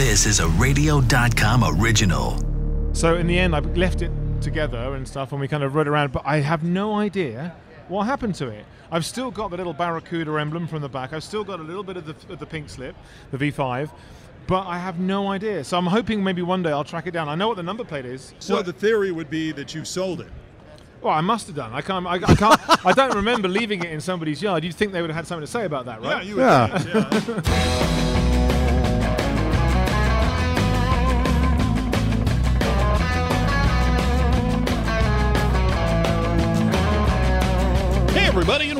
This is a radio.com original. So in the end, I left it together and stuff, and we kind of rode around. But I have no idea what happened to it. I've still got the little Barracuda emblem from the back. I've still got a little bit of the, of the pink slip, the V5, but I have no idea. So I'm hoping maybe one day I'll track it down. I know what the number plate is. So What- the theory would be that you sold it. well, I must have done. I can't. I, I can't. I don't remember leaving it in somebody's yard. You'd think they would have had something to say about that, right? Yeah, you would Yeah.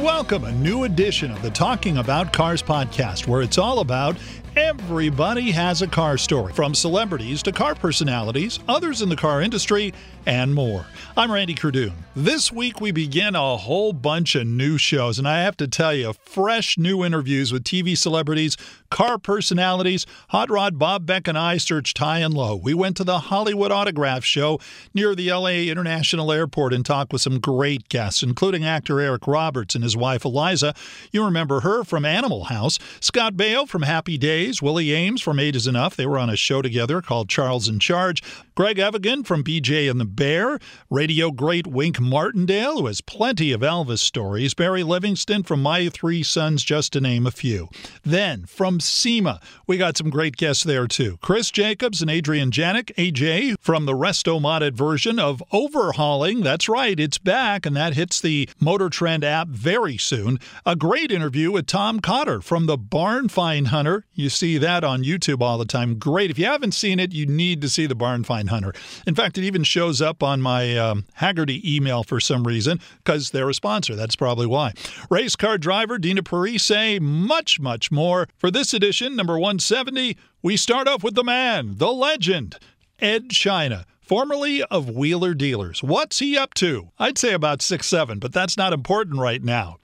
welcome. A new edition of the Talking About Cars podcast, where it's all about everybody has a car story, from celebrities to car personalities, others in the car industry, and more. I'm Randy Cardoon. This week, we begin a whole bunch of new shows, and I have to tell you, fresh new interviews with TV celebrities, car personalities. Hot Rod Bob Beck and I searched high and low. We went to the Hollywood Autograph Show near the LA International Airport and talked with some great guests, including actor Eric Roberts and his wife Eliza. You remember her from Animal House. Scott Baio from Happy Days. Willie Ames from Eight is Enough. They were on a show together called Charles in Charge. Greg Evigan from BJ and the Bear. Radio great Wink Martindale, who has plenty of Elvis stories. Barry Livingston from My Three Sons, just to name a few. Then from SEMA, we got some great guests there too. Chris Jacobs and Adrian Janik, AJ, from the resto modded version of Overhaulin'. That's right, it's back, and that hits the Motor Trend app very soon. A great interview with Tom Cotter from the Barn Find Hunter. You see that on YouTube all the time. Great. If you haven't seen it, you need to see the Barn Find Hunter. In fact, it even shows up on my um, Hagerty email for some reason because they're a sponsor. That's probably why. Race car driver Dina Parise, much, much more. For this edition, number 170, we start off with the man, the legend, Ed China. Formerly of Wheeler Dealers. What's he up to? I'd say about six seven, but that's not important right now.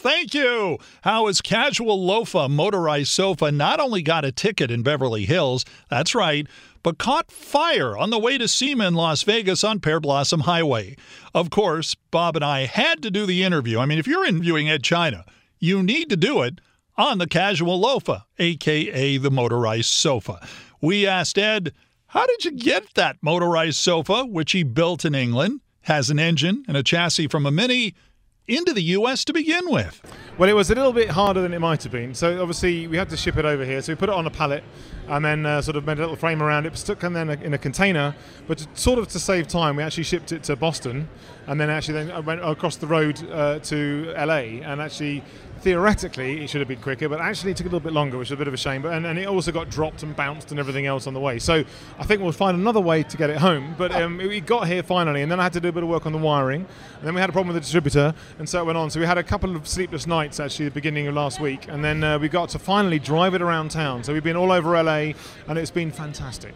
Thank you. How his casual loafa motorized sofa not only got a ticket in Beverly Hills, that's right, but caught fire on the way to SEMA in Las Vegas on Pearblossom Highway. Of course, Bob and I had to do the interview. I mean, if you're interviewing Ed China, you need to do it on the casual loafa, aka the motorized sofa. We asked Ed, how did you get that motorized sofa, which he built in England, has an engine and a chassis from a Mini, into the U.S. to begin with? Well, it was a little bit harder than it might have been. So obviously we had to ship it over here. So we put it on a pallet and then uh, sort of made a little frame around it, stuck it then in a container. But to, sort of to save time, we actually shipped it to Boston and then actually then I went across the road uh, to LA. And actually, theoretically, it should have been quicker, but actually it took a little bit longer, which is a bit of a shame. But and, and it also got dropped and bounced and everything else on the way. So I think we'll find another way to get it home. But um, it got here finally, and then I had to do a bit of work on the wiring. And then we had a problem with the distributor, and so it went on. So we had a couple of sleepless nights actually at the beginning of last week, and then uh, we got to finally drive it around town. So we've been all over LA, and it's been fantastic.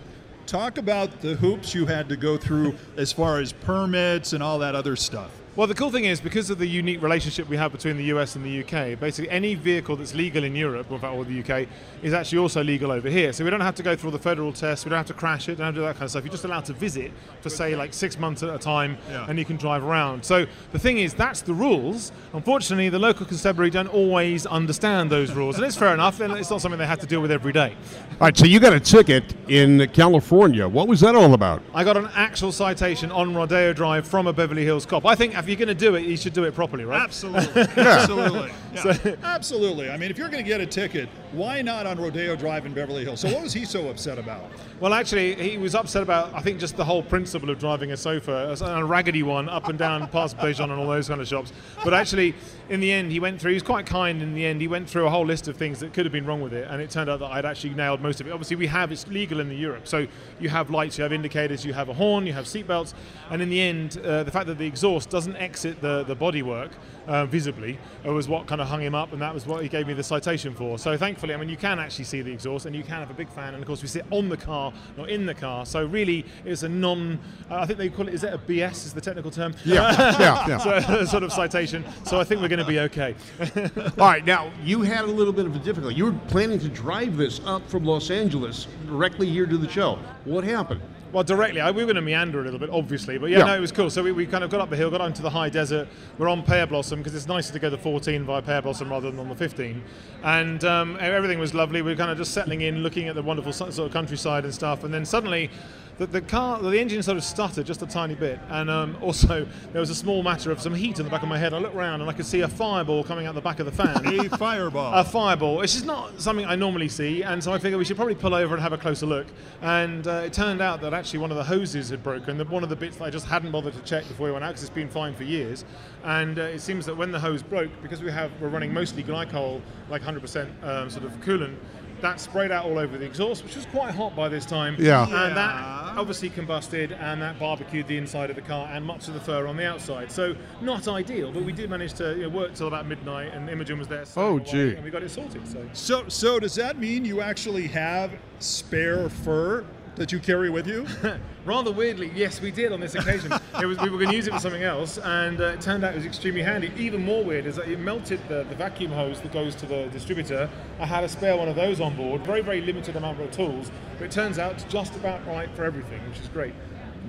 Talk about the hoops you had to go through as far as permits and all that other stuff. Well, the cool thing is because of the unique relationship we have between the US and the UK, basically any vehicle that's legal in Europe, or in fact, or the UK, is actually also legal over here. So we don't have to go through all the federal tests. We don't have to crash it. Don't have to do that kind of stuff. You're just allowed to visit for say like six months at a time, Yeah. and you can drive around. So the thing is, that's the rules. Unfortunately, the local constabulary don't always understand those rules, and it's fair enough. And it's not something they have to deal with every day. All right, so you got a ticket in California. What was that all about? I got an actual citation on Rodeo Drive from a Beverly Hills cop. I think if you're going to do it, you should do it properly, right? Absolutely. Absolutely. Yeah. Absolutely. I mean, if you're going to get a ticket, why not on Rodeo Drive in Beverly Hills? So, what was he so upset about? Well, actually, he was upset about, I think, just the whole principle of driving a sofa, a raggedy one, up and down past Bijan and all those kind of shops. But actually, in the end, he went through, he was quite kind in the end. He went through a whole list of things that could have been wrong with it, and it turned out that I'd actually nailed most of it. Obviously, we have, it's legal in the Europe. So you have lights, you have indicators, you have a horn, you have seatbelts, and in the end, uh, the fact that the exhaust doesn't exit the, the bodywork uh, visibly uh, was what kind of hung him up, and that was what he gave me the citation for. So thankfully, I mean, you can actually see the exhaust, and you can have a big fan, and of course, we sit on the car, not in the car. So really, it's a non. Uh, I think they call it. Is it a BS? Is the technical term? Yeah, yeah, yeah. So, sort of citation. So I think we're going to be okay. All right, now you had a little bit of a difficulty. You were planning to drive this up from Los Angeles directly here to the show. What happened? Well, directly, I, we were going to meander a little bit, obviously, but yeah, Yeah. no, it was cool. So we, we kind of got up the hill, got onto the high desert. We're on Pearblossom because it's nicer to go to 14 via Pearblossom rather than on the 15. And um, everything was lovely. We were kind of just settling in, looking at the wonderful sort of countryside and stuff. And then suddenly, the, the car, the engine sort of stuttered just a tiny bit. And um, also, there was a small matter of some heat in the back of my head. I looked around and I could see a fireball coming out the back of the fan. A fireball. a fireball. It's just not something I normally see, and so I figured we should probably pull over and have a closer look. And uh, it turned out that actually one of the hoses had broken, the, one of the bits that I just hadn't bothered to check before we went out because it's been fine for years. And uh, it seems that when the hose broke, because we have we're running mostly glycol, like 100% um, sort of coolant. That sprayed out all over the exhaust, which was quite hot by this time. Yeah. And that Yeah. Obviously combusted, and that barbecued the inside of the car and much of the fur on the outside. So not ideal, but we did manage to you know, work till about midnight, and Imogen was there. Oh, gee. And we got it sorted. So. So, so does that mean you actually have spare fur that you carry with you? Rather weirdly, yes, we did on this occasion. it was, we were going to use it for something else, and uh, it turned out it was extremely handy. Even more weird is that it melted the, the vacuum hose that goes to the distributor. I had a spare one of those on board. Very, very limited amount of tools, but it turns out it's just about right for everything, which is great.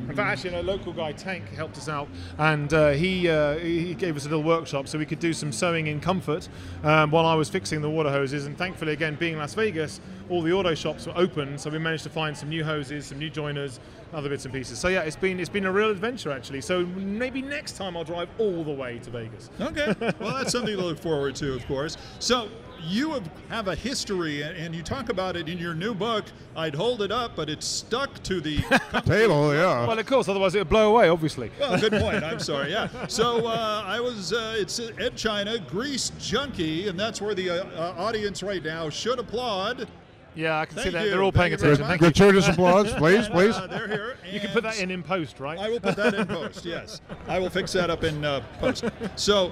In fact, actually, a local guy, Tank, helped us out, and uh, he uh, he gave us a little workshop so we could do some sewing in comfort um, while I was fixing the water hoses. And thankfully, again, being Las Vegas, all the auto shops were open, so we managed to find some new hoses, some new joiners, other bits and pieces. So yeah, it's been it's been a real adventure actually. So maybe next time I'll drive all the way to Vegas. Okay. Well, that's something to look forward to, of course. So you have, have a history, and- and you talk about it in your new book. I'd hold it up, but it's stuck to the. Table, yeah. Well, of course, otherwise it would blow away, obviously. well, good point. I'm sorry. Yeah. So uh, I was. Uh, it's Ed China, Grease Junkie, and that's where the uh, uh, audience right now should applaud. Yeah, I can see that. you. They're all paying Thank you very attention. much. Thank you. Gratuitous applause, please, And, please. uh, they're here. You can put that in in post, right? I will put that in post. Yes, I will fix that up in uh, post. So,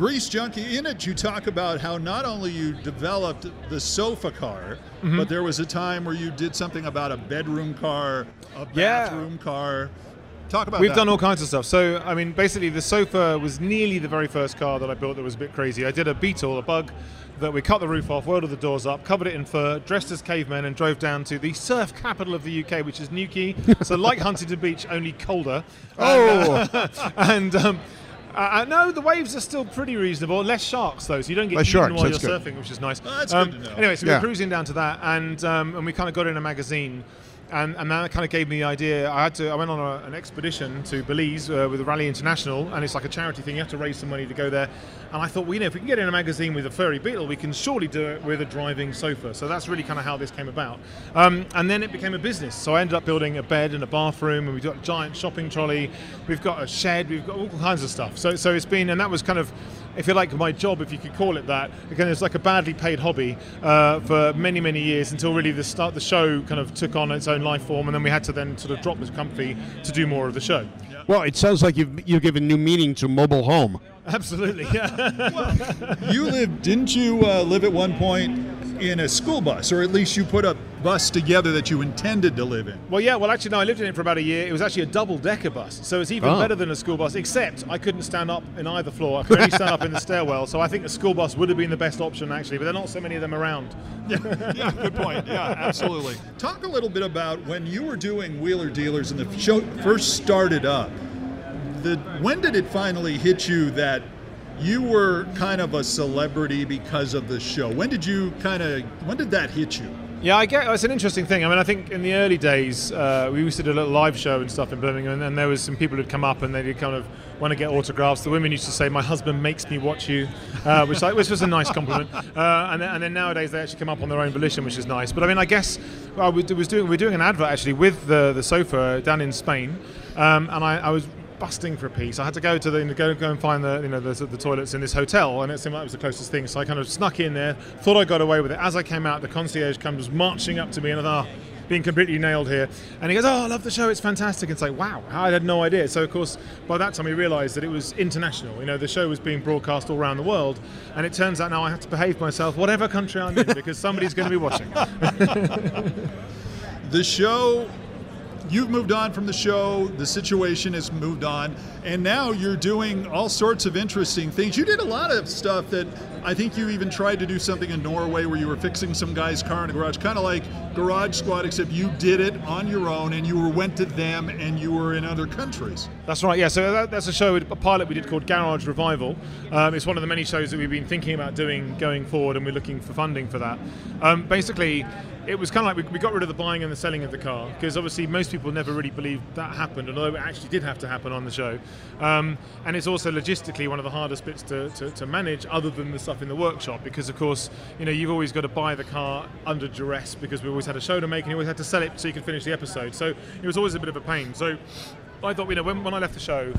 Grease Junkie, in it you talk about how not only you developed the sofa car, Mm-hmm. but there was a time where you did something about a bedroom car, a Yeah. bathroom car. Talk about that. We've that. done all kinds of stuff. So, I mean, basically, the sofa was nearly the very first car that I built that was a bit crazy. I did a Beetle, a bug, that we cut the roof off, welded the doors up, covered it in fur, dressed as cavemen, and drove down to the surf capital of the UK, which is Newquay. so, like Huntington Beach, only colder. Oh, and um, uh, uh, no, the waves are still pretty reasonable. Less sharks though, so you don't get Less eaten sharks, while you're good. surfing, which is nice. Oh, that's um, good to know. Anyway, so we Yeah. were cruising down to that, and um, and we kind of got in a magazine. And, and that kind of gave me the idea. I had to. I went on a, an expedition to Belize uh, with Raleigh International, and it's like a charity thing. You have to raise some money to go there. And I thought, well, you know, if we can get in a magazine with a furry beetle, we can surely do it with a driving sofa. So that's really kind of how this came about. Um, and then it became a business. So I ended up building a bed and a bathroom, and we've got a giant shopping trolley. We've got a shed. We've got all kinds of stuff. So so it's been, and that was kind of if you like, my job, if you could call it that. Again, it's like a badly paid hobby uh, for many, many years until really the start. The show kind of took on its own life form, and then we had to then sort of drop the comfy to do more of the show. well, it sounds like you've you've given new meaning to mobile home. Absolutely, yeah. You lived, didn't you uh, live at one point in a school bus, or at least you put a bus together that you intended to live in? well, yeah. Well, actually, no. I lived in it for about a year. It was actually a double-decker bus, so it's even Oh. better than a school bus. Except I couldn't stand up in either floor. I could only stand up in the stairwell. So I think a school bus would have been the best option, actually. But there are not so many of them around. yeah, good point. Yeah, absolutely. Talk a little bit about when you were doing Wheeler Dealers and the show first started up. The when did it finally hit you that you were kind of a celebrity because of the show? When did you kind of when did that hit you? Yeah, I get. It's an interesting thing. I mean, I think in the early days, uh, we used to do a little live show and stuff in Birmingham, and, and there was some people who'd come up and they'd kind of want to get autographs. The women used to say, "My husband makes me watch you," uh, which like, which was a nice compliment. Uh, and, then, and then nowadays they actually come up on their own volition, which is nice. But I mean, I guess I was was doing we are doing an advert actually with the the sofa down in Spain, um, and I, I was busting for a piece. I had to go to the go go and find the you know the, the toilets in this hotel, and it seemed like it was the closest thing. So I kind of snuck in there, thought I got away with it. As I came out, the concierge comes marching up to me, and I thought. "Oh, being completely nailed here, and he goes, "Oh, I love the show. It's fantastic." And it's like, "Wow, I had no idea." So, of course, by that time, we realised that it was international. You know, the show was being broadcast all around the world, and it turns out now I have to behave myself, whatever country I'm in, because somebody's going to be watching. The show you've moved on from the show, the situation has moved on, and now you're doing all sorts of interesting things. You did a lot of stuff that I think you even tried to do something in Norway where you were fixing some guy's car in a garage, kind of like Garage Squad, except you did it on your own and you were, went to them and you were in other countries. That's right. Yeah. So that, that's a show, a pilot we did called Garage Revival. Um, it's one of the many shows that we've been thinking about doing going forward, and we're looking for funding for that. Um, basically, it was kind of like we, we, got rid of the buying and the selling of the car because obviously most people never really believed that happened, although it actually did have to happen on the show. Um, and it's also logistically one of the hardest bits to, to, to, manage, other than the stuff in the workshop, because of course you know you've always got to buy the car under duress because we always had a show to make and you always had to sell it so you could finish the episode. So it was always a bit of a pain. So I thought, you know, when, when I left the show,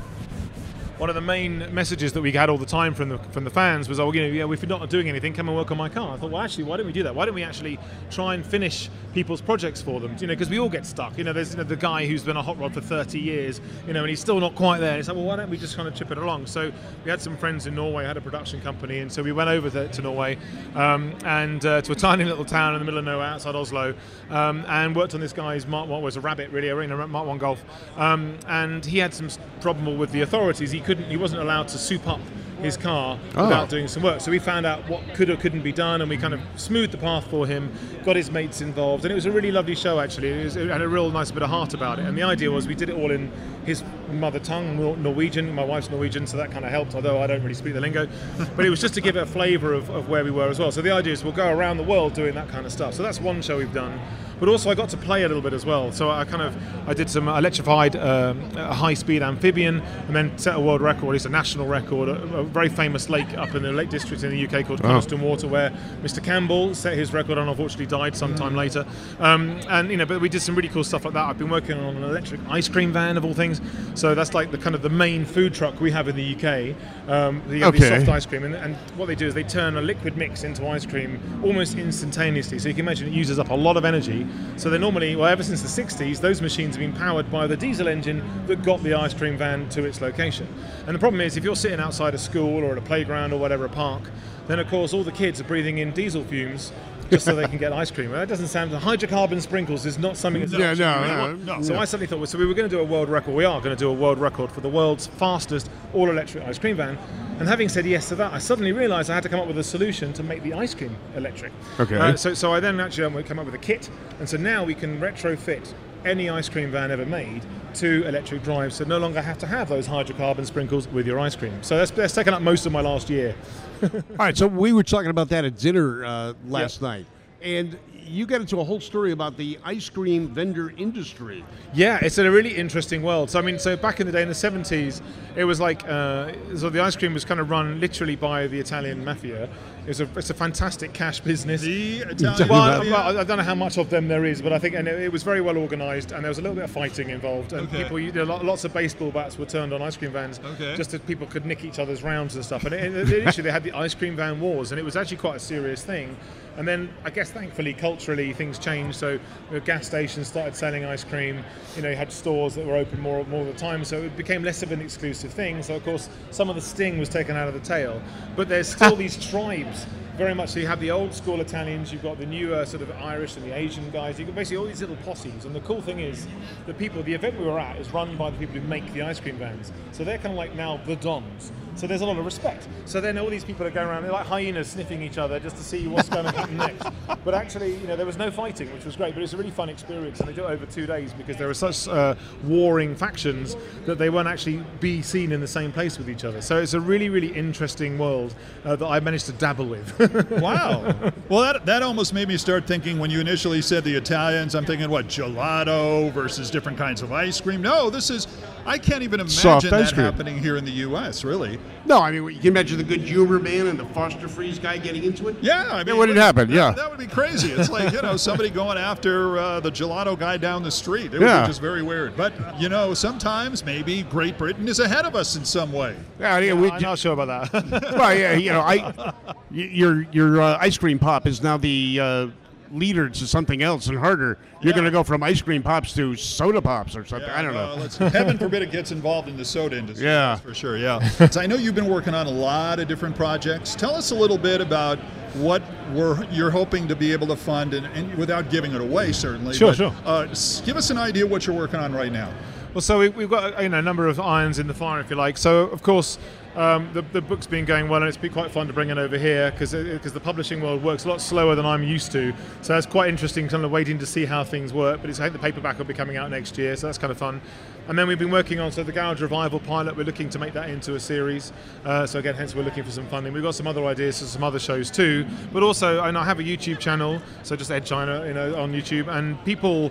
one of the main messages that we had all the time from the from the fans was, "Oh, you know, yeah, if you're not doing anything, come and work on my car." I thought, well, actually, why don't we do that? Why don't we actually try and finish people's projects for them? You know, because we all get stuck. You know, there's you know, the guy who's been a hot rod for 30 years, you know, and he's still not quite there. It's like, well, why don't we just kind of chip it along? So we had some friends in Norway, had a production company, and so we went over to, to Norway um, and uh, to a tiny little town in the middle of nowhere outside Oslo, um, and worked on this guy's Mark One was a rabbit, really, a Mark One Golf, um, and he had some trouble with the authorities. He couldn't, he wasn't allowed to soup up his car oh. without doing some work. So we found out what could or couldn't be done, and we kind of smoothed the path for him, got his mates involved, and it was a really lovely show actually. It, was, it had a real nice bit of heart about it. And the idea was we did it all in his mother tongue, Norwegian. My wife's Norwegian, so that kind of helped, although I don't really speak the lingo. but it was just to give it a flavour of, of where we were as well. So the idea is we'll go around the world doing that kind of stuff. So that's one show we've done but also I got to play a little bit as well. So I kind of I did some electrified um, high-speed amphibian, and then set a world record, it's a national record, a, a, very famous lake up in the Lake District in the UK called oh. Water, where Mr. Campbell set his record and unfortunately died sometime mm. later. Um, and you know, but we did some really cool stuff like that. I've been working on an electric ice cream van of all things. So that's like the kind of the main food truck we have in the UK. Um, the, okay. soft ice cream, and, and what they do is they turn a liquid mix into ice cream almost instantaneously. So you can imagine it uses up a lot of energy so they're normally, well, ever since the 60s, those machines have been powered by the diesel engine that got the ice cream van to its location. And the problem is, if you're sitting outside a school or at a playground or whatever, a park, then of course all the kids are breathing in diesel fumes just so they can get ice cream. Well, that doesn't sound. Hydrocarbon sprinkles is not something that's yeah, no, no, no, So I suddenly thought, well, so we were going to do a world record. We are going to do a world record for the world's fastest all-electric ice cream van. And having said yes to that, I suddenly realised I had to come up with a solution to make the ice cream electric. Okay. Uh, so, so I then actually um, come up with a kit, and so now we can retrofit any ice cream van ever made to electric drive, so no longer have to have those hydrocarbon sprinkles with your ice cream. So that's, that's taken up most of my last year. All right, so we were talking about that at dinner uh, last yep. night. And you get into a whole story about the ice cream vendor industry. Yeah, it's a really interesting world. So I mean, so back in the day in the '70s, it was like uh, so the ice cream was kind of run literally by the Italian mafia. It's a it's a fantastic cash business. The well, well, I don't know how much of them there is, but I think and it, was very well organised, and there was a little bit of fighting involved, and okay. people, you know, lots of baseball bats were turned on ice cream vans, okay. just that people could nick each other's rounds and stuff. And it, it, initially, they had the ice cream van wars, and it was actually quite a serious thing. And then I guess thankfully culturally things changed. So gas stations started selling ice cream. You know, you had stores that were open more more of the time. So it became less of an exclusive thing. So of course some of the sting was taken out of the tail. But there's still these tribes games very much so you have the old school Italians, you've got the newer sort of Irish and the Asian guys, you've got basically all these little posses. And the cool thing is, the people, the event we were at is run by the people who make the ice cream vans. So they're kind of like now the Dons. So there's a lot of respect. So then all these people are going around, they're like hyenas sniffing each other just to see what's going to happen next. But actually, you know, there was no fighting, which was great. But it's a really fun experience, and they do it over two days because there are such uh, warring factions that they won't actually be seen in the same place with each other. So it's a really, really interesting world uh, that I managed to dabble with. wow. Well, that that almost made me start thinking when you initially said the Italians. I'm thinking what gelato versus different kinds of ice cream. No, this is I can't even imagine that happening here in the U.S. Really? No, I mean you can imagine the good humor man and the Foster Freeze guy getting into it. Yeah, I mean, what did happen? Yeah, that would be crazy. It's like you know somebody going after uh, the gelato guy down the street. It would yeah. be just very weird. But you know, sometimes maybe Great Britain is ahead of us in some way. Yeah, yeah, we, I'm not sure about that. well, yeah, you know, I your your uh, ice cream pop is now the uh, leader to something else and harder. You're yeah. going to go from ice cream pops to soda pops or something. Yeah, I don't know. heaven forbid it gets involved in the soda industry. Yeah, for sure. Yeah. so I know you've been working on a lot of different projects. Tell us a little bit about what we're, you're hoping to be able to fund, and, and without giving it away, certainly. Sure, but, sure. Uh, give us an idea what you're working on right now. Well, so we, have got you know, a number of irons in the fire, if you like. So, of course, Um, the, the book's been going well, and it's been quite fun to bring it over here because the publishing world works a lot slower than I'm used to. So it's quite interesting, kind of waiting to see how things work. But it's, I think the paperback will be coming out next year, so that's kind of fun. And then we've been working on so the Garage Revival pilot. We're looking to make that into a series. Uh, so again, hence we're looking for some funding. We've got some other ideas for some other shows too. But also, and I have a YouTube channel, so just Ed China, you know, on YouTube, and people.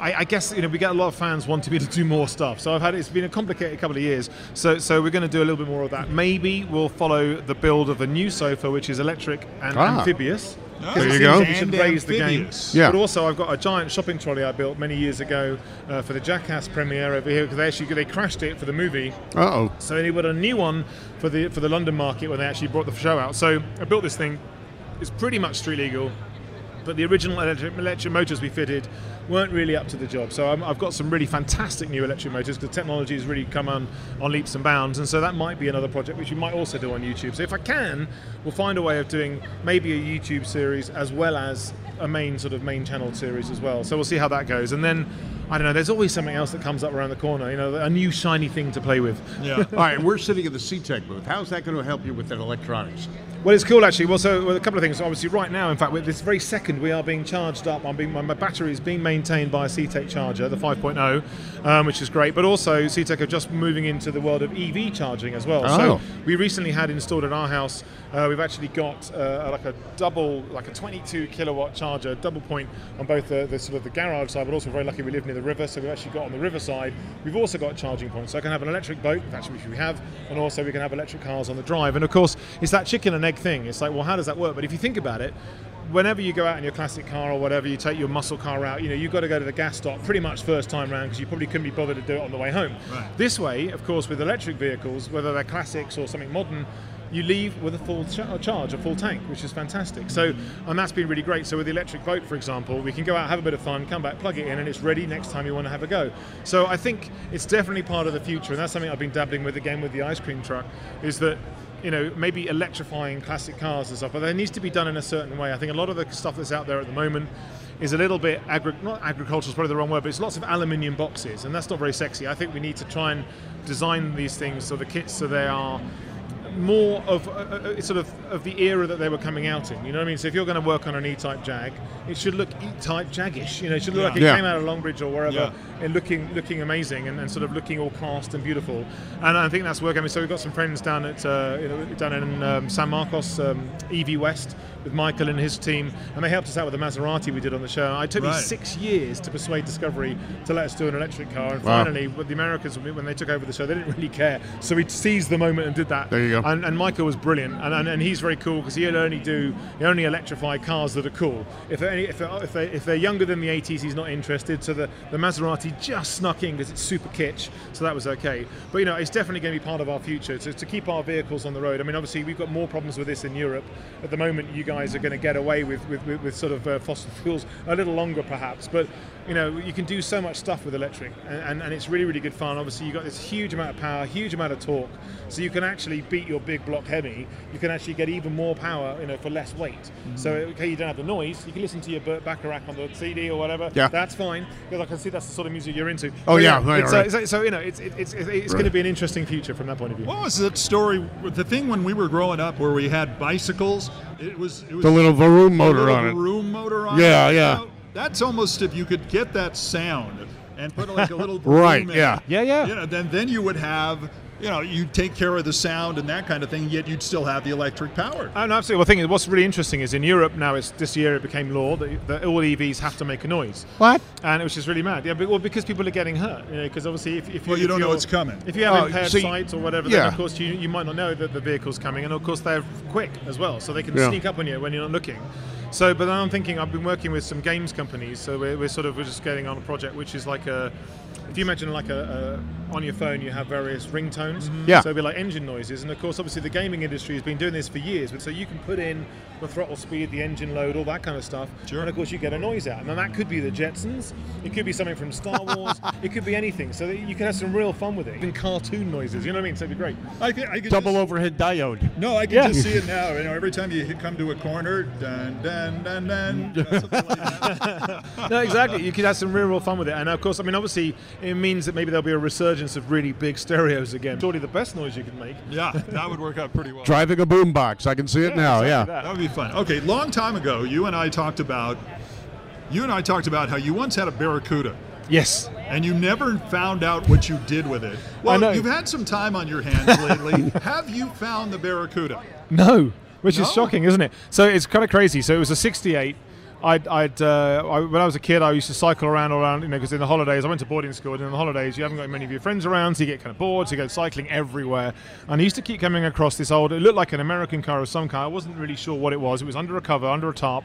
I, I, guess you know we get a lot of fans wanting me to do more stuff. So I've had it's been a complicated couple of years. So so we're going to do a little bit more of that. Maybe we'll follow the build of the new sofa, which is electric and Ah. amphibious. Oh, There you go. that We should And raise the game. Yeah. But also, I've got a giant shopping trolley I built many years ago uh, for the Jackass premiere over here because they actually they crashed it for the movie. Uh oh. So they got a new one for the for the London market when they actually brought the show out. So I built this thing. It's pretty much street legal, but the original electric, electric motors we fitted weren't really up to the job. So I'm, I've got some really fantastic new electric motors because technology has really come on on leaps and bounds. And so that might be another project which we might also do on YouTube. So if I can, we'll find a way of doing maybe a YouTube series as well as a main sort of main channel series as well. So we'll see how that goes. And then I don't know. There's always something else that comes up around the corner. You know, a new shiny thing to play with. Yeah. All right, we're sitting in the CTEK booth. How's that going to help you with that electronics? Well, it's cool actually. Well, so well, a couple of things. Obviously, right now, in fact, with this very second, we are being charged up. I'm being, my, my battery is being maintained by a CTEK charger, the 5.0, um, which is great. But also, CTEK are just moving into the world of EV charging as well. Oh. So we recently had installed at our house. Uh, we've actually got uh, like a double, like a 22 kilowatt charger, double point on both the, the sort of the garage side, but also very lucky we live near the river, so we've actually got on the river side. We've also got charging points, so I can have an electric boat, actually which we have, and also we can have electric cars on the drive. And of course, it's that chicken and egg thing. It's like, well, how does that work? But if you think about it, whenever you go out in your classic car or whatever, you take your muscle car out, you know, you've got to go to the gas stop pretty much first time round because you probably couldn't be bothered to do it on the way home. Right. This way, of course, with electric vehicles, whether they're classics or something modern, you leave with a full cha- charge, a full tank, which is fantastic. So, and that's been really great. So, with the electric boat, for example, we can go out, have a bit of fun, come back, plug it in, and it's ready next time you want to have a go. So, I think it's definitely part of the future, and that's something I've been dabbling with again with the ice cream truck. Is that you know, maybe electrifying classic cars and stuff, but that needs to be done in a certain way. I think a lot of the stuff that's out there at the moment is a little bit agri- not agricultural is probably the wrong word, but it's lots of aluminium boxes, and that's not very sexy. I think we need to try and design these things so the kits so they are more of uh, uh, sort of of the era that they were coming out in. You know what I mean? So if you're going to work on an E-type Jag, it should look E-type Jagish. You know, it should look like it Yeah. came out of Longbridge or wherever, Yeah. and looking looking amazing and, and sort of looking all cast and beautiful. And I think that's working. I mean, so we've got some friends down at uh, you know, down in um, San Marcos, um, EV West. With Michael and his team, and they helped us out with the Maserati we did on the show. It took me six years to persuade Discovery to let us do an electric car, and Wow. finally, with the Americans, when they took over the show, they didn't really care. So we seized the moment and did that. There you go. And, and Michael was brilliant, and, and, and he's very cool because he'll only do he only electrify cars that are cool. If they're, any, if, they're, if, they, if they're younger than the 80s, he's not interested. So the, the Maserati just snuck in because it's super kitsch, so that was okay. But you know, it's definitely going to be part of our future to, to keep our vehicles on the road. I mean, obviously we've got more problems with this in Europe at the moment. You guys are going to get away with with, with, with sort of uh, fossil fuels a little longer, perhaps, but you know, you can do so much stuff with electric, and, and, and it's really, really good fun. Obviously, you've got this huge amount of power, huge amount of torque, so you can actually beat your big block Hemi. You can actually get even more power, you know, for less weight. So, okay, you don't have the noise. You can listen to your Burt Bacharach on the CD or whatever. Yeah. that's fine because I can see that's the sort of music you're into. Oh, But yeah, right, it's, right. uh, so, so, you know, it's it's, it's, it's going to be an interesting future from that point of view. What was that story? The thing when we were growing up, where we had bicycles. It was it was The little Varoom motor little on it. Room motor on Yeah, it. yeah. Now, that's almost if you could get that sound and put like a little Right, room in yeah. Yeah, yeah. You know, then then you would have you know you take care of the sound and that kind of thing. Yet you'd still have the electric power. Oh, no, absolutely. Well, the thing is, what's really interesting is in Europe now, it's this year it became law that, that all EVs have to make a noise. What? And it was just really mad. Yeah, but, well, because people are getting hurt. You know, because obviously, if, if Well, you if don't know you're- coming. If you have Oh, impaired so you- sight or whatever, yeah. then of course you, you might not know that the vehicle's coming, and of course they're quick as well, so they can Yeah. sneak up on you when you're not looking. So, but then I'm thinking I've been working with some games companies, so we're, we're sort of we're just getting on a project which is like a. If you imagine like a, a on your phone, you have various ringtones. Mm-hmm. Yeah. So it'd be like engine noises, and of course, obviously, the gaming industry has been doing this for years. But so you can put in the throttle speed, the engine load, all that kind of stuff, Sure. and of course, you get a noise out. And then that could be the Jetsons, it could be something from Star Wars, it could be anything. So that you can have some real fun with it. Even cartoon noises, you know what I mean? So it'd be great. I could, I could Double just, overhead diode. No, I can Yeah. just see it now. You know, every time you come to a corner, dun, dun, and and then. you know, like that. no, exactly. You could have some real, real fun with it. And of course, I mean, obviously, it means that maybe there'll be a resurgence of really big stereos again. Surely the best noise you can make. yeah, that would work out pretty well. Driving a boombox. I can see it now. exactly Yeah. that. That would be fun. Okay, long time ago, you and I talked about you and I talked about how you once had a Barracuda. Yes. And you never found out what you did with it. I know. Well, you've had some time on your hands lately. Have you found the Barracuda? No, which No? is shocking, isn't it? So it's kind of crazy. So it was a '68. I'd, I'd uh, I, when I was a kid, I used to cycle around around, you know, because in the holidays, I went to boarding school, and in the holidays, you haven't got many of your friends around, so you get kind of bored, so you go cycling everywhere. And I used to keep coming across this old, it looked like an American car of some kind. I wasn't really sure what it was. It was under a cover, under a tarp,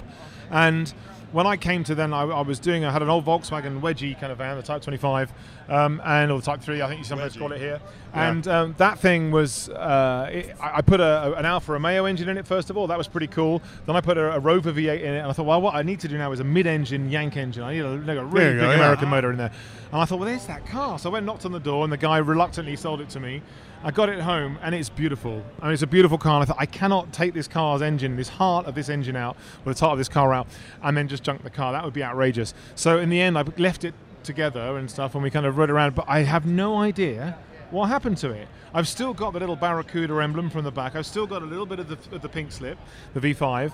and when I came to then, I, I was doing, I had an old Volkswagen Wedgie kind of van, the Type 25, um, and or the Type 3, I think you sometimes Wedgie. call it here. And um, that thing was, uh, it, I I put a, an Alfa Romeo engine in it first of all. That was pretty cool. Then I put a, a Rover V8 in it, and I thought, well, what I need to do now is a mid-engine Yank engine. I need a, like a really big go, yeah. American motor in there. And I thought, well, there's that car. So I went and knocked on the door, and the guy reluctantly sold it to me. I got it home, and it's beautiful. I mean, it's a beautiful car. And I thought, I cannot take this car's engine, this heart of this engine out, or the heart of this car out, and then just junk the car. That would be outrageous. So in the end, I left it together and stuff, and we kind of rode around. But I have no idea what happened to it. I've still got the little Barracuda emblem from the back. I've still got a little bit of the, of the pink slip, the V5,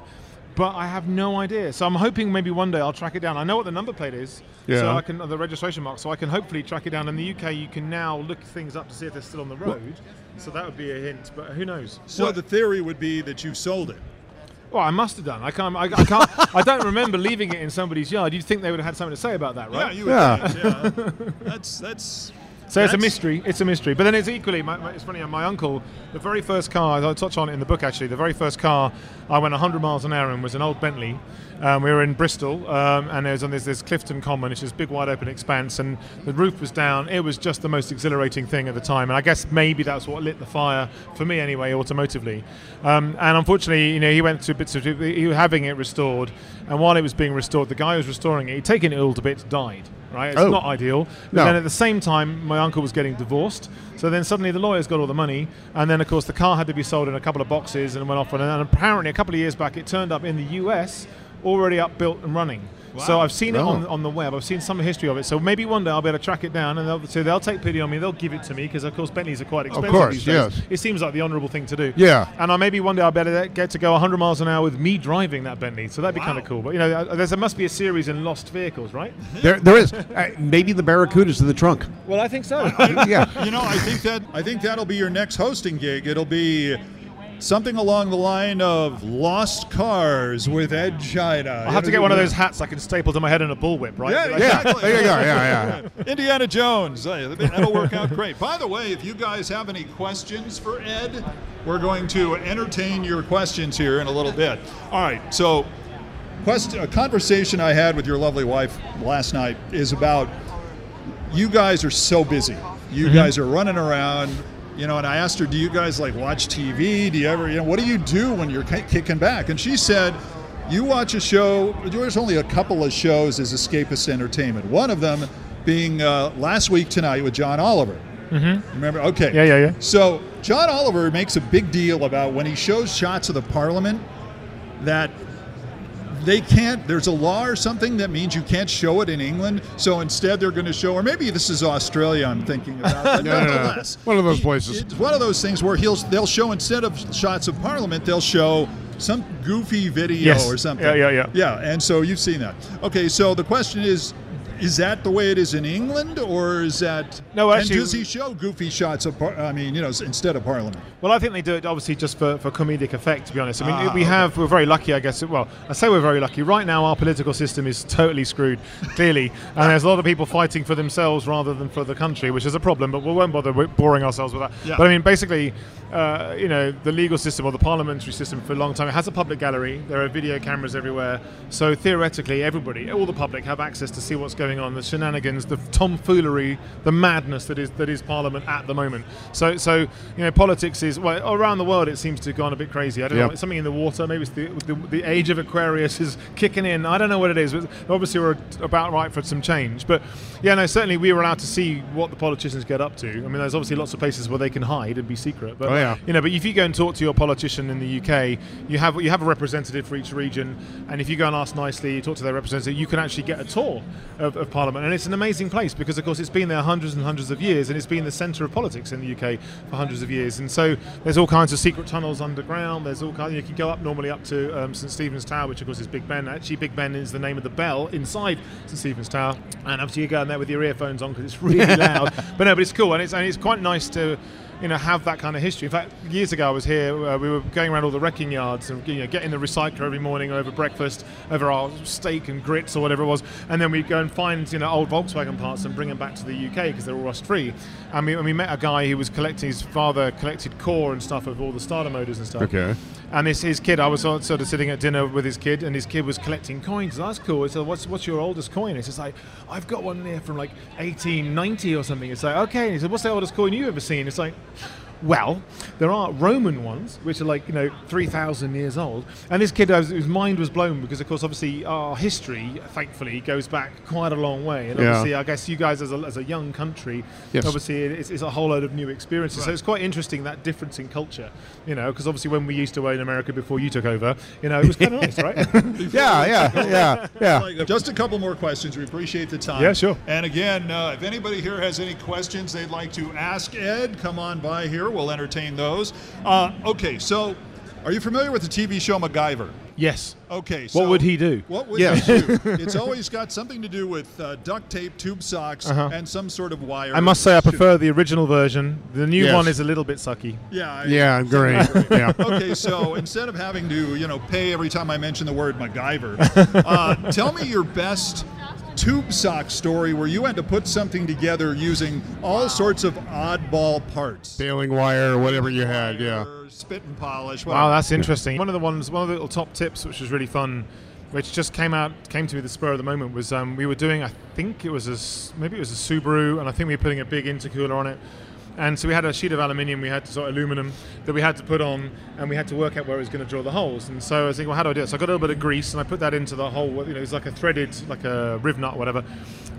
but I have no idea. So I'm hoping maybe one day I'll track it down. I know what the number plate is, so I can the registration mark, so I can hopefully track it down. In the UK, you can now look things up to see if they're still on the road. So that would be a hint, but who knows? So the theory would be that you sold it. Well, I must have done. I can't. I, I can't. I don't remember leaving it in somebody's yard. You'd think they would have had something to say about that, right? Yeah, you would Yeah. think, yeah. That's that's So it's a mystery. It's a mystery. But then it's equally. My, my, it's funny. My uncle, the very first car I touch on it in the book actually. The very first car I went 100 miles an hour in was an old Bentley. Um, we were in Bristol, um, and there was on this, this Clifton Common, which is a big, wide open expanse, and the roof was down. It was just the most exhilarating thing at the time, and I guess maybe that's what lit the fire for me anyway, automotively. Um, and unfortunately, you know, he went to bits of he was having it restored, and while it was being restored, the guy who was restoring it, he'd taken it all to bits, died. Right, it's Oh. not ideal. But No. then at the same time, my uncle was getting divorced. So then suddenly the lawyers got all the money, and then of course the car had to be sold in a couple of boxes and went off. And, and apparently a couple of years back, it turned up in the US, already up, built, and running. So I've seen it Oh. on, on the web. I've seen some history of it. So maybe one day I'll be able to track it down, and they'll, so they'll take pity on me. They'll give it to me because of course Bentleys are quite expensive Of course, these days. yes. It seems like the honourable thing to do. Yeah. And I maybe one day I'll better get to go 100 miles an hour with me driving that Bentley. So that'd be kind of cool. But you know, uh, there's, there must be a series in lost vehicles, right? There, there is. Uh, maybe the Barracuda's in the trunk. Well, I think so. Yeah. you know, I think that I think that'll be your next hosting gig. It'll be something along the line of Lost Cars with Ed China. I'll have to get one of those hats I can staple to my head in a bullwhip, right? Yeah, Yeah. Exactly. There you go. Yeah, yeah. Indiana Jones. That'll work out great. By the way, if you guys have any questions for Ed, we're going to entertain your questions here in a little bit. All right. So, quest- a conversation I had with your lovely wife last night is about you guys are so busy. You mm-hmm. guys are running around. You know, and I asked her, "Do you guys like watch TV? Do you ever, you know, what do you do when you're kicking back?" And she said, "You watch a show. There's only a couple of shows as escapist entertainment. One of them being uh, last week tonight with John Oliver. Mm-hmm. Remember? Okay. Yeah, yeah, yeah. So John Oliver makes a big deal about when he shows shots of the Parliament that they can't there's a law or something that means you can't show it in England so instead they're going to show or maybe this is Australia I'm thinking about but No, no, no. nonetheless One of those places. it's one of those things where he'll they'll show instead of shots of Parliament they'll show some goofy video Yes. or something Yeah, yeah, yeah. yeah and so you've seen that okay so the question is is that the way it is in England, or is that No, actually- And does he show goofy shots of? Par- I mean, you know, instead of Parliament. Well, I think they do it obviously just for, for comedic effect. To be honest, I mean Ah, we okay. have we're very lucky, I guess. Well, I say we're very lucky. Right now, our political system is totally screwed, clearly, and there's a lot of people fighting for themselves rather than for the country, which is a problem. But we won't bother boring ourselves with that. Yeah. But I mean, basically, uh, you know, the legal system or the parliamentary system for a long time it has a public gallery. There are video cameras everywhere, so theoretically, everybody, all the public, have access to see what's going on, the shenanigans, the tomfoolery, the madness that is that is Parliament at the moment. So, so you know, politics is well around the world. It seems to have gone a bit crazy. I don't Yep. know. It's something in the water. Maybe it's the, the the age of Aquarius is kicking in. I don't know what it is. But obviously, we're about right for some change. But yeah, no, certainly we were allowed to see what the politicians get up to. I mean, there's obviously lots of places where they can hide and be secret. But Oh, yeah. You know, but if you go and talk to your politician in the UK, you have you have a representative for each region, and if you go and ask nicely, you talk to their representative, you can actually get a tour of, of Parliament, and it's an amazing place because, of course, it's been there hundreds and hundreds of years, and it's been the centre of politics in the UK for hundreds of years. And so there's all kinds of secret tunnels underground. There's all kinds. You can go up normally up to um, St Stephen's Tower, which of course is Big Ben. Actually, Big Ben is the name of the bell inside St Stephen's Tower, and obviously you go in there with your earphones on because it's really loud. But no, but it's cool, and it's and it's quite nice to you know have that kind of history. In fact, years ago I was here. Uh, we were going around all the wrecking yards and you know getting the recycler every morning over breakfast over our steak and grits or whatever it was, and then we'd go and find you know old Volkswagen parts and bring them back to the UK because they're all rust free. And we, and we met a guy who was collecting. His father collected core and stuff of all the starter motors and stuff. Okay. And this his kid, I was sort of sitting at dinner with his kid, and his kid was collecting coins. That's cool. So what's what's your oldest coin? He says like, I've got one here from like 1890 or something. It's like okay. He said, what's the oldest coin you've ever seen? It's like. Well, there are Roman ones which are like you know three thousand years old, and this kid his mind was blown because of course obviously our history, thankfully, goes back quite a long way, and Yeah. obviously I guess you guys as a, as a young country, Yes. obviously it's, it's a whole load of new experiences. So it's quite interesting that difference in culture, you know, because obviously when we used to in America before you took over, you know, it was kind of nice, right? Yeah, yeah, yeah, yeah. Just a couple more questions. We appreciate the time. Yeah, sure. And again, uh, if anybody here has any questions they'd like to ask Ed, come on by here. We'll entertain those. Uh, okay, so are you familiar with the TV show MacGyver? yes. Okay. What would he do? What would Yes. he do? It's always got something to do with uh, duct tape, tube socks, Uh-huh. and some sort of wire. I must say I prefer the original version. The new Yes. one is a little bit sucky. Yeah. I- Yeah, great. Yeah. okay, so instead of having to, you know, pay every time I mention the word MacGyver, uh, tell me your best tube sock story where you had to put something together using all sorts of oddball parts. Baling wire or whatever you had. Yeah. Spit and polish. Wow, that's interesting. One of the ones, one of the little top tips, which was really fun, which just came out, came to me the spur of the moment, was um, we were doing, I think it was a, maybe it was a Subaru, and I think we were putting a big intercooler on it. And so we had a sheet of aluminium, we had to sort of aluminum that we had to put on, and we had to work out where it was going to drill the holes. And so I was thinking, well, how do I do it? So I got a little bit of grease, and I put that into the hole. You know, it's like a threaded, like a riv nut, or whatever.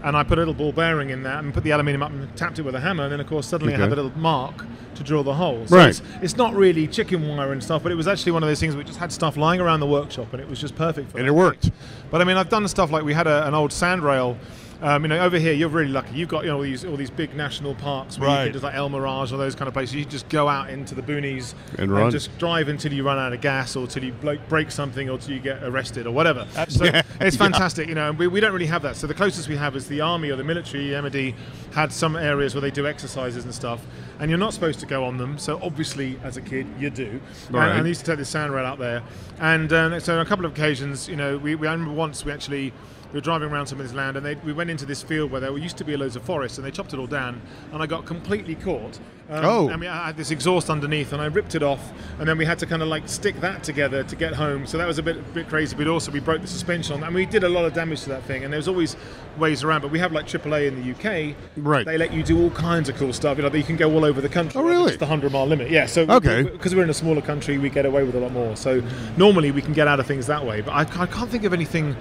And I put a little ball bearing in that, and put the aluminium up, and tapped it with a hammer. And then, of course, suddenly I had a little mark to drill the holes. So Right. it's, it's not really chicken wire and stuff, but it was actually one of those things we just had stuff lying around the workshop, and it was just perfect for it. And that. it worked. But I mean, I've done stuff like we had a, an old sandrail. Um, you know, over here you're really lucky. You've got you know all these all these big national parks where you Right. can just like El Mirage or those kind of places. You just go out into the boonies And run. just drive until you run out of gas or till you break something or till you get arrested or whatever. So Yeah. it's fantastic. You know, and we, we don't really have that. So the closest we have is the army or the military. MOD had some areas where they do exercises and stuff, and you're not supposed to go on them. So obviously, as a kid, you do. And- Right. And, I used to take the sandrail out there, and um, so on a couple of occasions, you know, we, we I remember once we actually. We were driving around some of this land, and they, we went into this field where there used to be loads of forest, and they chopped it all down, and I got completely caught. Um, Oh. And we, I had this exhaust underneath, and I ripped it off, and then we had to kind of like stick that together to get home. So that was a bit bit crazy, but also we broke the suspension on, and we did a lot of damage to that thing. And there's always ways around, but we have like AAA in the UK. Right. They let you do all kinds of cool stuff. You know, you can go all over the country. Oh, really? It's the hundred mile limit. Yeah. So Okay. because we're in a smaller country, we get away with a lot more. So normally we can get out of things that way. But I, I can't think of anything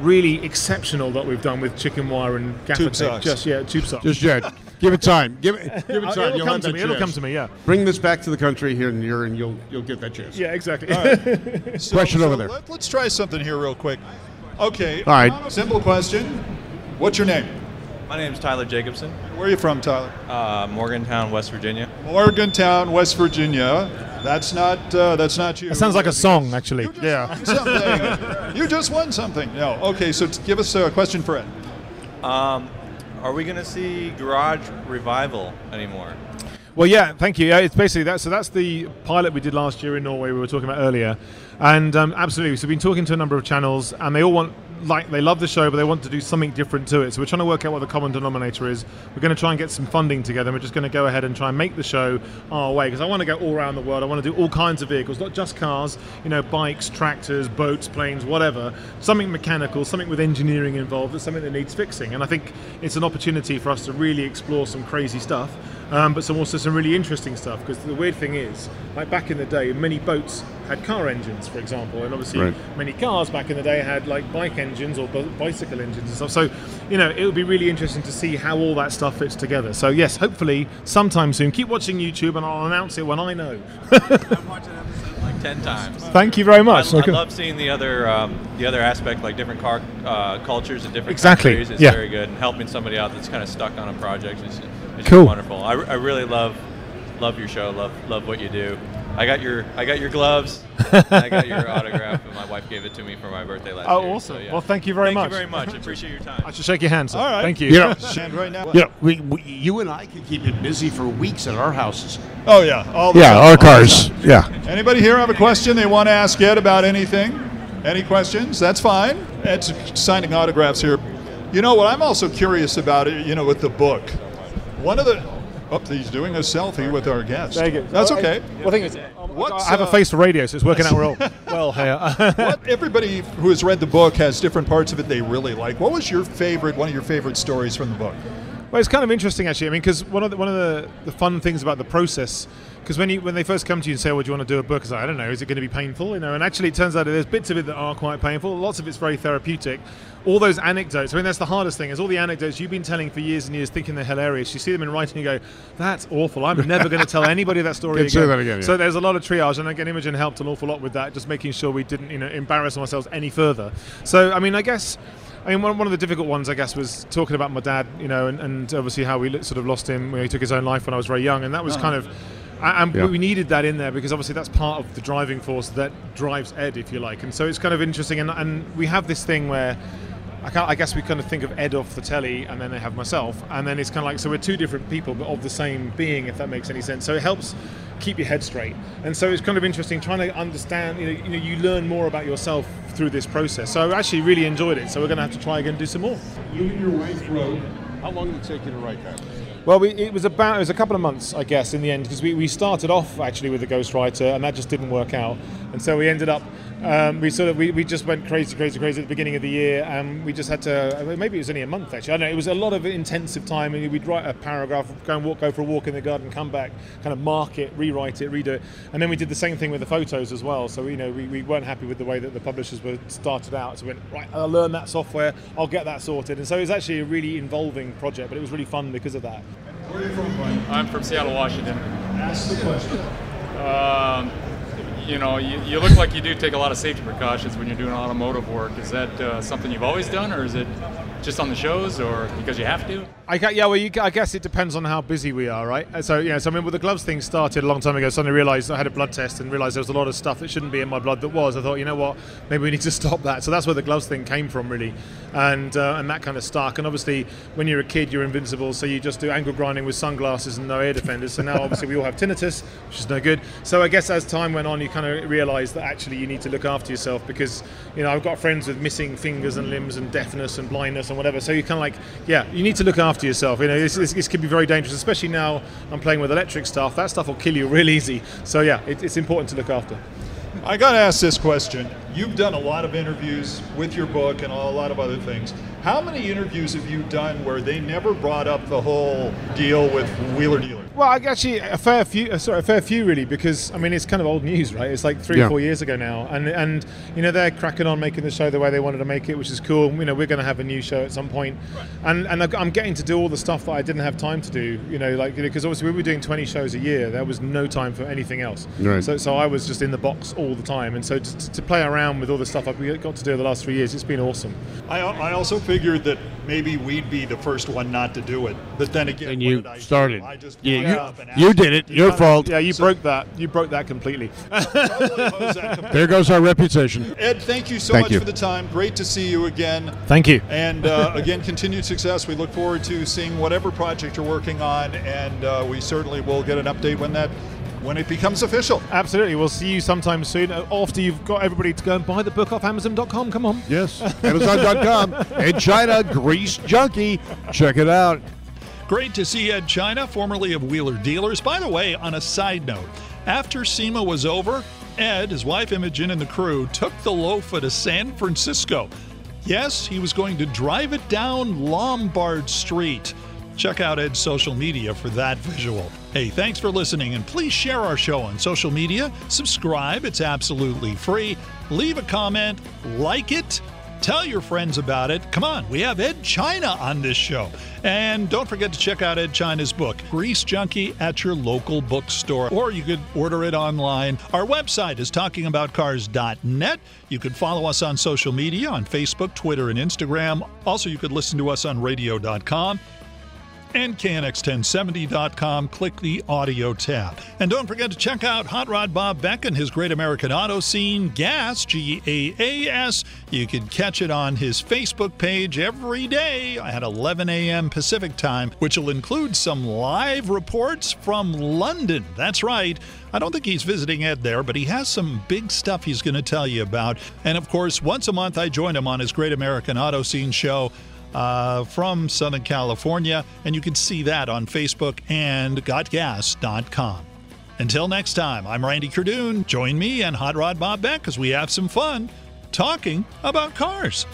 really exceptional that we've done with chicken wire and gaffer Tube tape. socks. Just yeah, tube socks. Just yet. Give it time. Give it. Give it time. it'll You'll come to that me. It'll come to me. Yeah. Bring this back to the country here, and you're and you'll you'll get that chance. Yeah. Exactly. So- Question so over there. Let, us try something here real quick. Okay. All right. Simple question. What's your name? My name is Tyler Jacobson, Where are you from, Tyler? uh, Morgantown, West Virginia. Morgantown, West Virginia. That's not. Uh, that's not you. That sounds like a song, actually. You just Yeah. won you just won something. No. Okay. So t- give us a question for Ed. Um, are we going to see Garage Revival anymore? Well, yeah, thank you. Yeah, it's basically that. So that's the pilot we did last year in Norway. We were talking about earlier, and um, absolutely. So we've been talking to a number of channels, and they all want like they love the show, but they want to do something different to it. So we're trying to work out what the common denominator is. We're going to try and get some funding together. We're just going to go ahead and try and make the show our way because I want to go all around the world. I want to do all kinds of vehicles, not just cars. You know, bikes, tractors, boats, planes, whatever. Something mechanical, something with engineering involved. That's something that needs fixing. And I think it's an opportunity for us to really explore some crazy stuff. Um, but some also some really interesting stuff. Because the weird thing is, like back in the day, many boats had car engines, for example, and obviously Right. many cars back in the day had like bike engines or bi- bicycle engines and stuff. So, you know, it would be really interesting to see how all that stuff fits together. So, yes, hopefully sometime soon. Keep watching YouTube, and I'll announce it when I know. I've watched an episode like ten times. Thank you very much. I Okay. love seeing the other um, the other aspect, like different car uh, cultures and different Exactly, countries. It's yeah. very good, and helping somebody out that's kind of stuck on a project is, is Cool. wonderful. I, I really love love your show. Love love what you do. I got your I got your gloves. I got your autograph, and my wife gave it to me for my birthday last Oh, year. awesome. So, yeah. Well, thank you very thank much. Thank you very much. I appreciate your time. I should shake your hand, sir. All right. Thank you. Yeah. know, Stand right now. Yeah. we, we, you and I could keep it busy for weeks at our houses. Oh yeah, all the Yeah, time, our cars. time. Yeah. Anybody here have a question they want to ask Ed about anything? Any questions? That's fine. Ed's signing autographs here. You know what I'm also curious about, it. you know, with the book. One of the oh, he's doing a selfie with our guest. There you. That's I- okay. Well, I think it's. What's, I have a uh, face for radio, so it's working out well. well here. what everybody who has read the book has different parts of it they really like. What was your favorite? One of your favorite stories from the book? Well, it's kind of interesting actually. I mean, because one of the, one of the, the fun things about the process, because when you when they first come to you and say, "Well, do you want to do a book?" It's like, I don't know. Is it going to be painful? You know, and actually, it turns out there's bits of it that are quite painful. Lots of it's very therapeutic. All those anecdotes. I mean, that's the hardest thing. Is all the anecdotes you've been telling for years and years, thinking they're hilarious. You see them in writing, and you go, "That's awful. I'm never going to tell anybody that story again." that again, yeah. So there's a lot of triage, and again, Imogen helped an awful lot with that, just making sure we didn't, you know, embarrass ourselves any further. So, I mean, I guess. I mean, one, one of the difficult ones, I guess, was talking about my dad, you know, and, and obviously how we sort of lost him when he took his own life when I was very young, and that was oh. kind of, and Yeah. we needed that in there because obviously that's part of the driving force that drives Ed, if you like, and so it's kind of interesting, and, and we have this thing where. I, can't, I guess we kind of think of Ed off the telly, and then they have myself, and then it's kind of like so we're two different people, but of the same being, if that makes any sense. So it helps keep your head straight, and so it's kind of interesting trying to understand. You know, you know, you learn more about yourself through this process. So I actually really enjoyed it. So we're going to have to try again and do some more. You and your wife wrote. How long did it take you to write that? Well, we, it was about it was a couple of months, I guess, in the end, because we, we started off actually with a ghostwriter, and that just didn't work out, and so we ended up. Um, we sort of we, we just went crazy, crazy, crazy at the beginning of the year, and we just had to. Maybe it was only a month actually. I don't know. It was a lot of intensive time, and we'd write a paragraph, go and walk, go for a walk in the garden, come back, kind of mark it, rewrite it, redo it, and then we did the same thing with the photos as well. So you know we, we weren't happy with the way that the publishers were started out, so we went right. I'll learn that software. I'll get that sorted, and so it was actually a really involving project, but it was really fun because of that. Where are you from, Brian? I'm from Seattle, Washington. Ask the question. Um, you know, you, you look like you do take a lot of safety precautions when you're doing automotive work. Is that uh, something you've always done, or is it just on the shows, or because you have to? I yeah, well, you, I guess it depends on how busy we are, right? Uh, So, yeah, so I mean, well, the gloves thing started a long time ago. Suddenly realised I had a blood test and realised there was a lot of stuff that shouldn't be in my blood that was. I thought, you know what, maybe we need to stop that. So that's where the gloves thing came from, really, and uh, and that kind of stuck. And obviously, when you're a kid, you're invincible, so you just do angle grinding with sunglasses and no air defenders. So now, obviously, we all have tinnitus, which is no good. So I guess as time went on, you kind of realise that actually you need to look after yourself because, you know, I've got friends with missing fingers and limbs and deafness and blindness and whatever. So you kind of like, yeah, you need to look after yourself. You know, this, this, this can be very dangerous, especially now I'm playing with electric stuff. That stuff will kill you real easy. So yeah, it, it's important to look after. I got to ask this question. You've done a lot of interviews with your book and a lot of other things. How many interviews have you done where they never brought up the whole deal with Wheeler Dealer? Well, actually, a fair few. Uh, sorry, a fair few, really, because I mean, it's kind of old news, right? It's like three Yeah. or four years ago now, and and you know they're cracking on making the show the way they wanted to make it, which is cool. You know, we're going to have a new show at some point, and and I'm getting to do all the stuff that I didn't have time to do. You know, like because obviously we were doing 20 shows a year, there was no time for anything else. Right. So so I was just in the box all the time, and so to, to play around with all the stuff I've got to do the last three years, it's been awesome. I, I also figured that maybe we'd be the first one not to do it. But then again, And what you did I do? started. I just Yeah, brought it you- up and you did it. Your to- fault. Yeah, you So- broke that. You broke that completely. Totally hose that completely. There goes our reputation. Ed, thank you so Thank much you. for the time. Great to see you again. Thank you. And uh, again, continued success. We look forward to seeing whatever project you're working on, and uh, we certainly will get an update when that when it becomes official. Absolutely. We'll see you sometime soon uh, after you've got everybody to go and buy the book off Amazon.com. Come on. Yes. Amazon.com. Ed China, Grease Junkie. Check it out. Great to see Ed China, formerly of Wheeler Dealers. By the way, on a side note, after SEMA was over, Ed, his wife Imogen, and the crew took the Lofa to San Francisco. Yes, he was going to drive it down Lombard Street. Check out Ed's social media for that visual. Hey, thanks for listening, and please share our show on social media. Subscribe, it's absolutely free. Leave a comment, like it, tell your friends about it. Come on, we have Ed China on this show. And don't forget to check out Ed China's book, Grease Junkie, at your local bookstore, or you could order it online. Our website is talkingaboutcars.net. You can follow us on social media on Facebook, Twitter, and Instagram. Also, you could listen to us on radio.com and KNX1070.com. Click the audio tab. And don't forget to check out Hot Rod Bob Beck and his Great American Auto Scene, GAS, G A A S. You can catch it on his Facebook page every day at 11 a.m. Pacific time, which will include some live reports from London. That's right. I don't think he's visiting Ed there, but he has some big stuff he's going to tell you about. And of course, once a month I join him on his Great American Auto Scene show uh, from Southern California, and you can see that on Facebook and gotgas.com. Until next time, I'm Randy Cardoon. Join me and Hot Rod Bob Beck as we have some fun talking about cars.